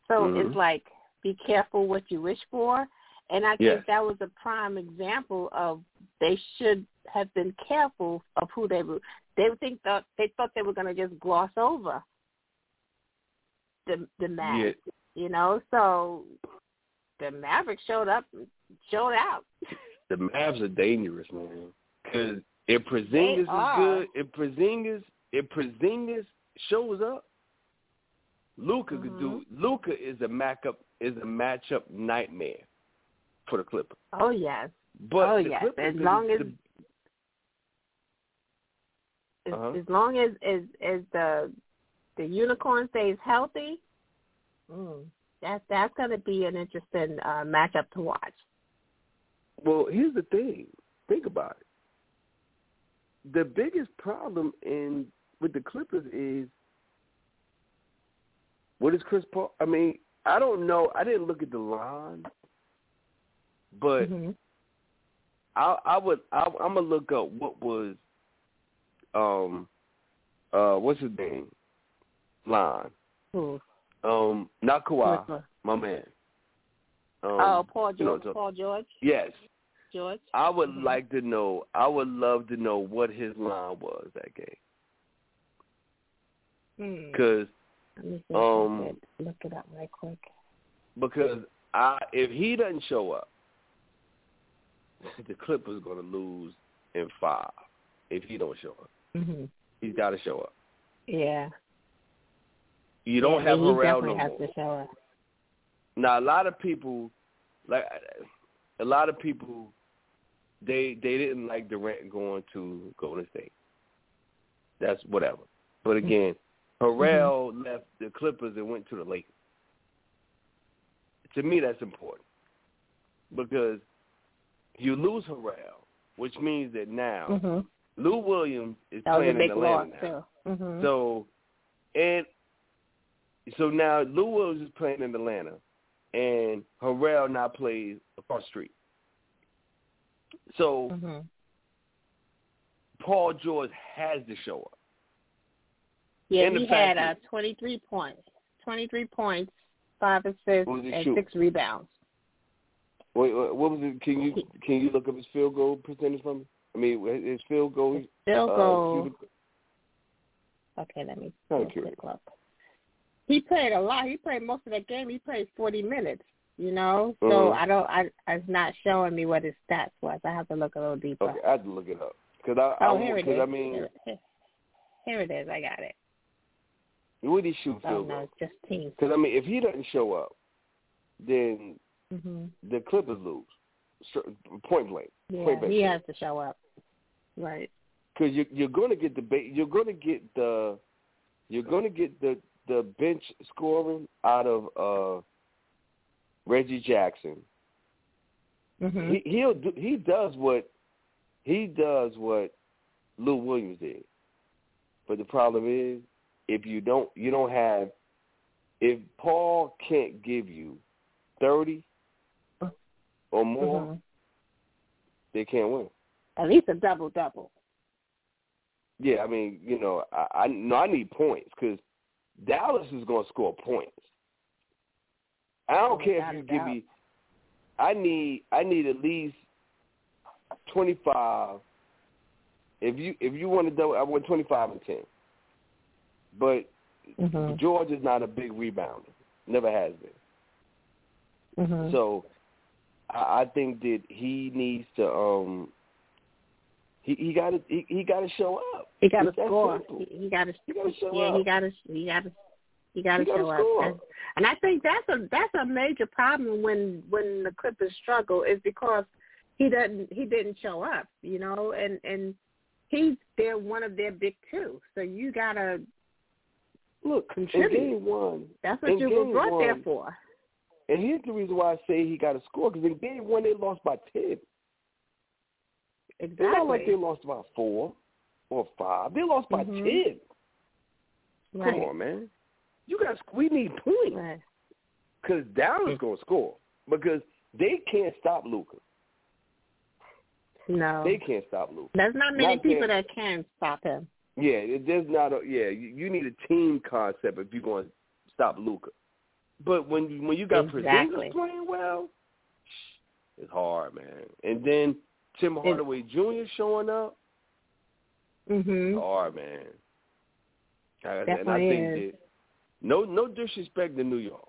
So Mhm. it's like be careful what you wish for. And I think Yes. that was a prime example of they should have been careful of who they were. They think that they thought they were going to just gloss over the the Mavs, you know. So the Mavericks showed up, showed out. [LAUGHS] The Mavs are dangerous, man. Because if Porzingis They is are. good, if Porzingis, if Porzingis shows up, Luka could do. Mm-hmm. Luka is a matchup is a matchup nightmare for the Clippers. Oh yes, But Oh, yes. Clippers, As long the- as- as, Uh-huh. as long as as as the the unicorn stays healthy, mm, that that's going to be an interesting uh, matchup to watch. Well, here's the thing. Think about it. The biggest problem in with the Clippers is what is Chris Paul? I mean, I don't know. I didn't look at the line, but Mhm. I, I would. I, I'm gonna look up what was, um, uh, what's his name? Line. Um, not Kawhi, my man. Um, oh, Paul you know, George. so- Paul George. Yes, George. I would Mhm. like to know. I would love to know what his line was that game. Because me see if um, look it up right quick. because I if he doesn't show up, [LAUGHS] the Clippers going to lose in five. If he don't show up, hmm he's got to show up. Yeah. You don't yeah, have definitely no has more. to show up. Now a lot of people, like a lot of people, they they didn't like Durant going to Golden State. That's whatever. But again, Harrell left the Clippers and went to the Lakers. To me, that's important because you lose Harrell, which means that now hmm Lou Williams is That was a playing big in loss Atlanta now. too. hmm So, and so now Lou Williams is playing in Atlanta, and Harrell now plays across the street. So hmm Paul George has to show up. Yeah, And he had uh, 23 points, 23 points, five assists, What was he and shoot? six rebounds. Wait, what was it? Can you can you look up his field goal percentage for me? I mean, his field goal. His field uh, goal. Okay, let me look up. He played a lot. He played most of that game. He played 40 minutes. You know, so Mhm. I don't. I it's not showing me what his stats was. I have to look a little deeper. Okay, I had to look it up because I, Oh, I here it is. I mean, here it is. I got it. What did he shoot Oh field no, goal? it's just teams. Because I mean, if he doesn't show up, then hmm the Clippers lose, point blank. Yeah, Point blank. he has to show up. Right. because you, you're going to get the you're going to get the you're going to get the the bench scoring out of uh Reggie Jackson. hmm He he'll do, he does what he does what Lou Williams did. But the problem is if you don't you don't have if Paul can't give you 30 or more, hmm they can't win. At least a double double. Yeah, I mean, you know, I, I no, I need points because Dallas is going to score points. I don't Oh, care if you give doubt. me. I need I need at least twenty five. If you if you want to double, I want twenty five and ten. But Mhm. George is not a big rebounder. Never has been. Mhm. So I, I think that he needs to um he he got to he, he got to show up. He got to score. simple. He, he got to. He got to show Yeah, up. he got to. He got to. He got to show score. up. And- And I think that's a that's a major problem when when the Clippers struggle is because he doesn't he didn't show up, you know, and and he's they're one of their big two. So you gotta Look, in contribute. game one, That's what you were brought there for. and here's the reason why I say he got to score because in game one they lost by ten. Exactly. It's not like they lost by four or five. They lost by Mhm. ten. Right. Come on, man. You guys, we need points Right. because Dallas going to score because they can't stop Luka. No. They can't stop Luka. There's not many Not people that can stop him. Yeah, it, there's not a yeah. You, you need a team concept if you're going to stop Luka. But when when you got Exactly. Porzingis playing well, it's hard, man. And then Tim Hardaway Jr. showing up, Mhm. it's hard, man. Like said, and I Definitely think is. that no no disrespect to New York,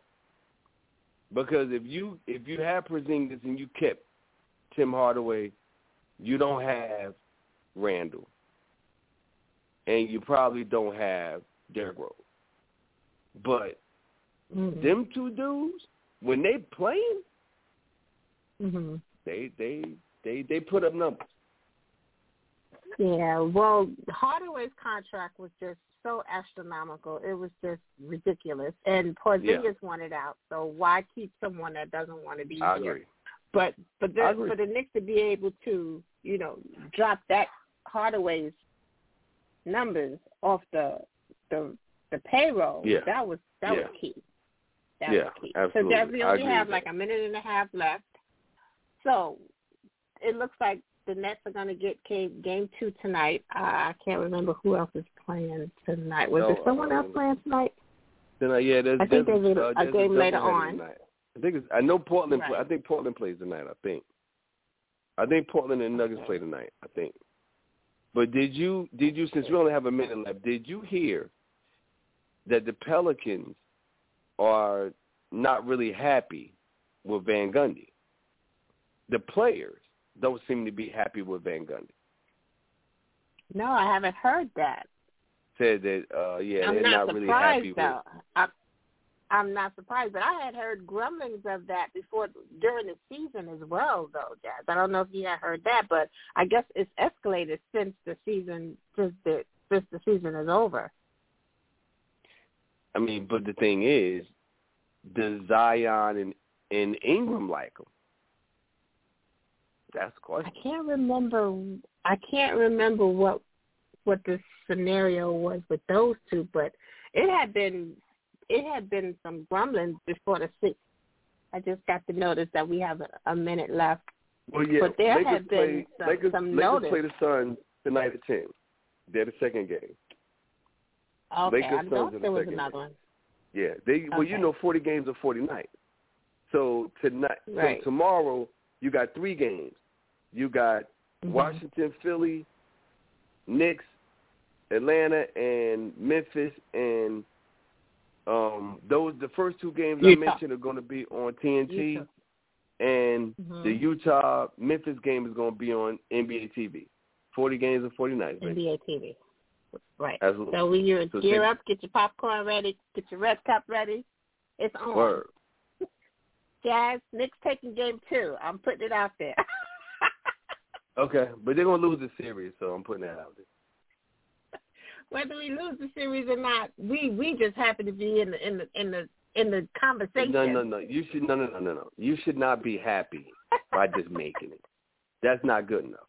because if you if you have Porzingis and you kept Tim Hardaway, you don't have Randle, and you probably don't have Derrick Rose. But Mhm. them two dudes, when they playing, Mhm. they they they they put up numbers. Yeah, well, Hardaway's contract was just so astronomical. It was just ridiculous. And Porzingis wanted out, so why keep someone that doesn't want to be I here? agree. But but I the, for the Knicks to be able to, you know, drop that Hardaway's numbers off the the the payroll, Yeah. that was that Yeah. was key. That Yeah, was key. absolutely. So Jeff, we only have like that. a minute and a half left. So it looks like the Nets are going to get game, game two tonight. Uh, I can't remember who else is playing tonight. Was No, there someone else playing tonight? Then uh, yeah, there's, I think there's, there's a- uh, a there's game later on. Tonight. I think it's, I know Portland. Play, I think Portland plays tonight. I think. I think Portland and Nuggets Okay. play tonight. I think. But did you did you since we only have a minute left? Did you hear that the Pelicans are not really happy with Van Gundy? The players don't seem to be happy with Van Gundy. No, I haven't heard that. Said that uh yeah I'm they're not, not, really happy though. with. I, I'm not surprised, but I had heard grumblings of that before during the season as well, though, Jazz. I don't know if you had heard that, but I guess it's escalated since the season since the since the season is over. I mean, but the thing is, does Zion and, and Ingram like him? That's the question. I can't remember. I can't remember what what the scenario was with those two, but it had been it had been some grumbling before the six. I just got to notice that we have a, a minute left. Well, yeah, But there Lakers had been play, some- Lakers, some Lakers notice. play the Suns tonight at ten. They're the second game. Okay, Lakers I thought in the there was another game. one. Yeah, they well, you know, forty games are forty nights. So tonight, Right. so tomorrow, you got three games. You got Mhm. Washington, Philly, Knicks, Atlanta, and Memphis, and um, those the first two games I mentioned are going to be on TNT, Utah. and Mhm. the Utah Memphis game is going to be on NBA TV. Forty games and forty nights, baby. NBA TV. Right. Absolutely. So when you So gear up, get your popcorn ready, get your red cup ready. It's on. Word. [LAUGHS] Jazz, Knicks taking game two. I'm putting it out there. [LAUGHS] Okay, but they're going to lose the series, so I'm putting that out there. Whether we lose the series or not, we we just happen to be in the in the in the in the conversation. No, no, no. You should no, no, no, no, no. You should not be happy by just making it. That's not good enough.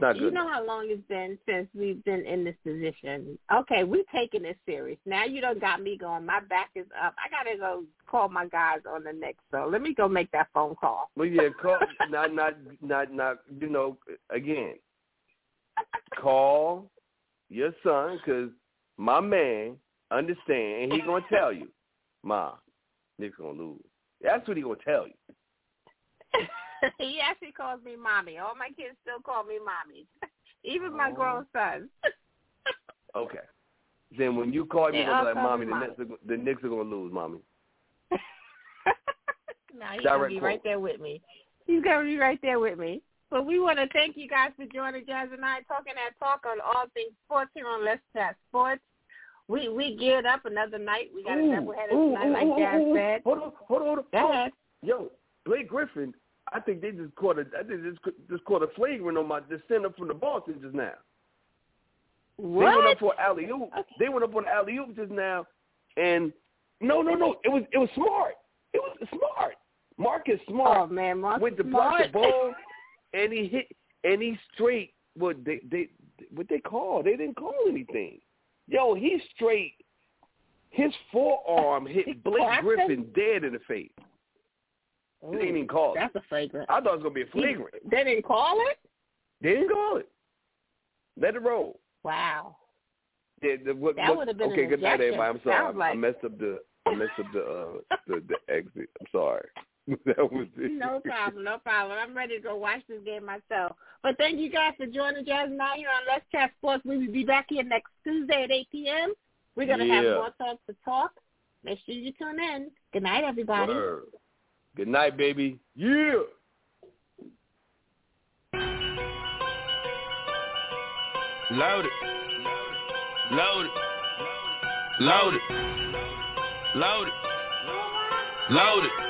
Not you know how long it's been since we've been in this position. Okay, we're taking this serious. Now you don't got me going. My back is up. I gotta go call my guys on the next. So let me go make that phone call. Well, yeah, call [LAUGHS] not not not not. You know, again, call your son because my man understand, and he gonna tell you, Ma, Knicks gonna lose. That's what he gonna tell you. [LAUGHS] he actually calls me mommy. All my kids still call me mommy, [LAUGHS] even my Oh. grown sons. [LAUGHS] Okay. Then when you call me, They you're gonna be like, Mommy, the. Knicks, are, the Knicks are gonna lose, Mommy. now he's gonna be quote. right there with me. He's gonna be right there with me. But we want to thank you guys for joining Jazz and I talking that talk on all things sports here on Let's Chat Sports. We we geared up another night. We got a Ooh, doubleheader ooh, tonight, ooh, like ooh, Jazz ooh, said. Hold on, hold on, hold on. Go ahead. Yo, Blake Griffin, I think they just caught a, I think they just, just caught a flagrant on my the center from the Boston just now. What? They went up for alley oop. They went up on alley oop just now, and no, no, no, it was it was smart. It was smart. Marcus Smart. Oh man, Mark went to block the Smart. ball, [LAUGHS] and he hit and he straight. What they they what they call? They didn't call anything. Yo, he straight. His forearm hit Blake? Griffin dead in the face. Ooh, They didn't even call it. That's a flagrant. I thought it was gonna be a flagrant. They didn't call it. They didn't call it. Let it roll. Wow. Yeah, the, what, That would've been okay. an Good night, everybody. I'm sorry. Sounds like- I messed up the I messed up the uh the, the exit. I'm sorry. [LAUGHS] that was it. No problem, no problem. I'm ready to go watch this game myself. But thank you guys for joining Jazz and I here on Let's Chat Sports. We will be back here next Tuesday at 8 p.m. We're going to have more talk to talk. Make sure you tune in. Good night, everybody. Word. Good night, baby. Yeah. Loaded. Loaded. Loaded. Loaded. Loaded.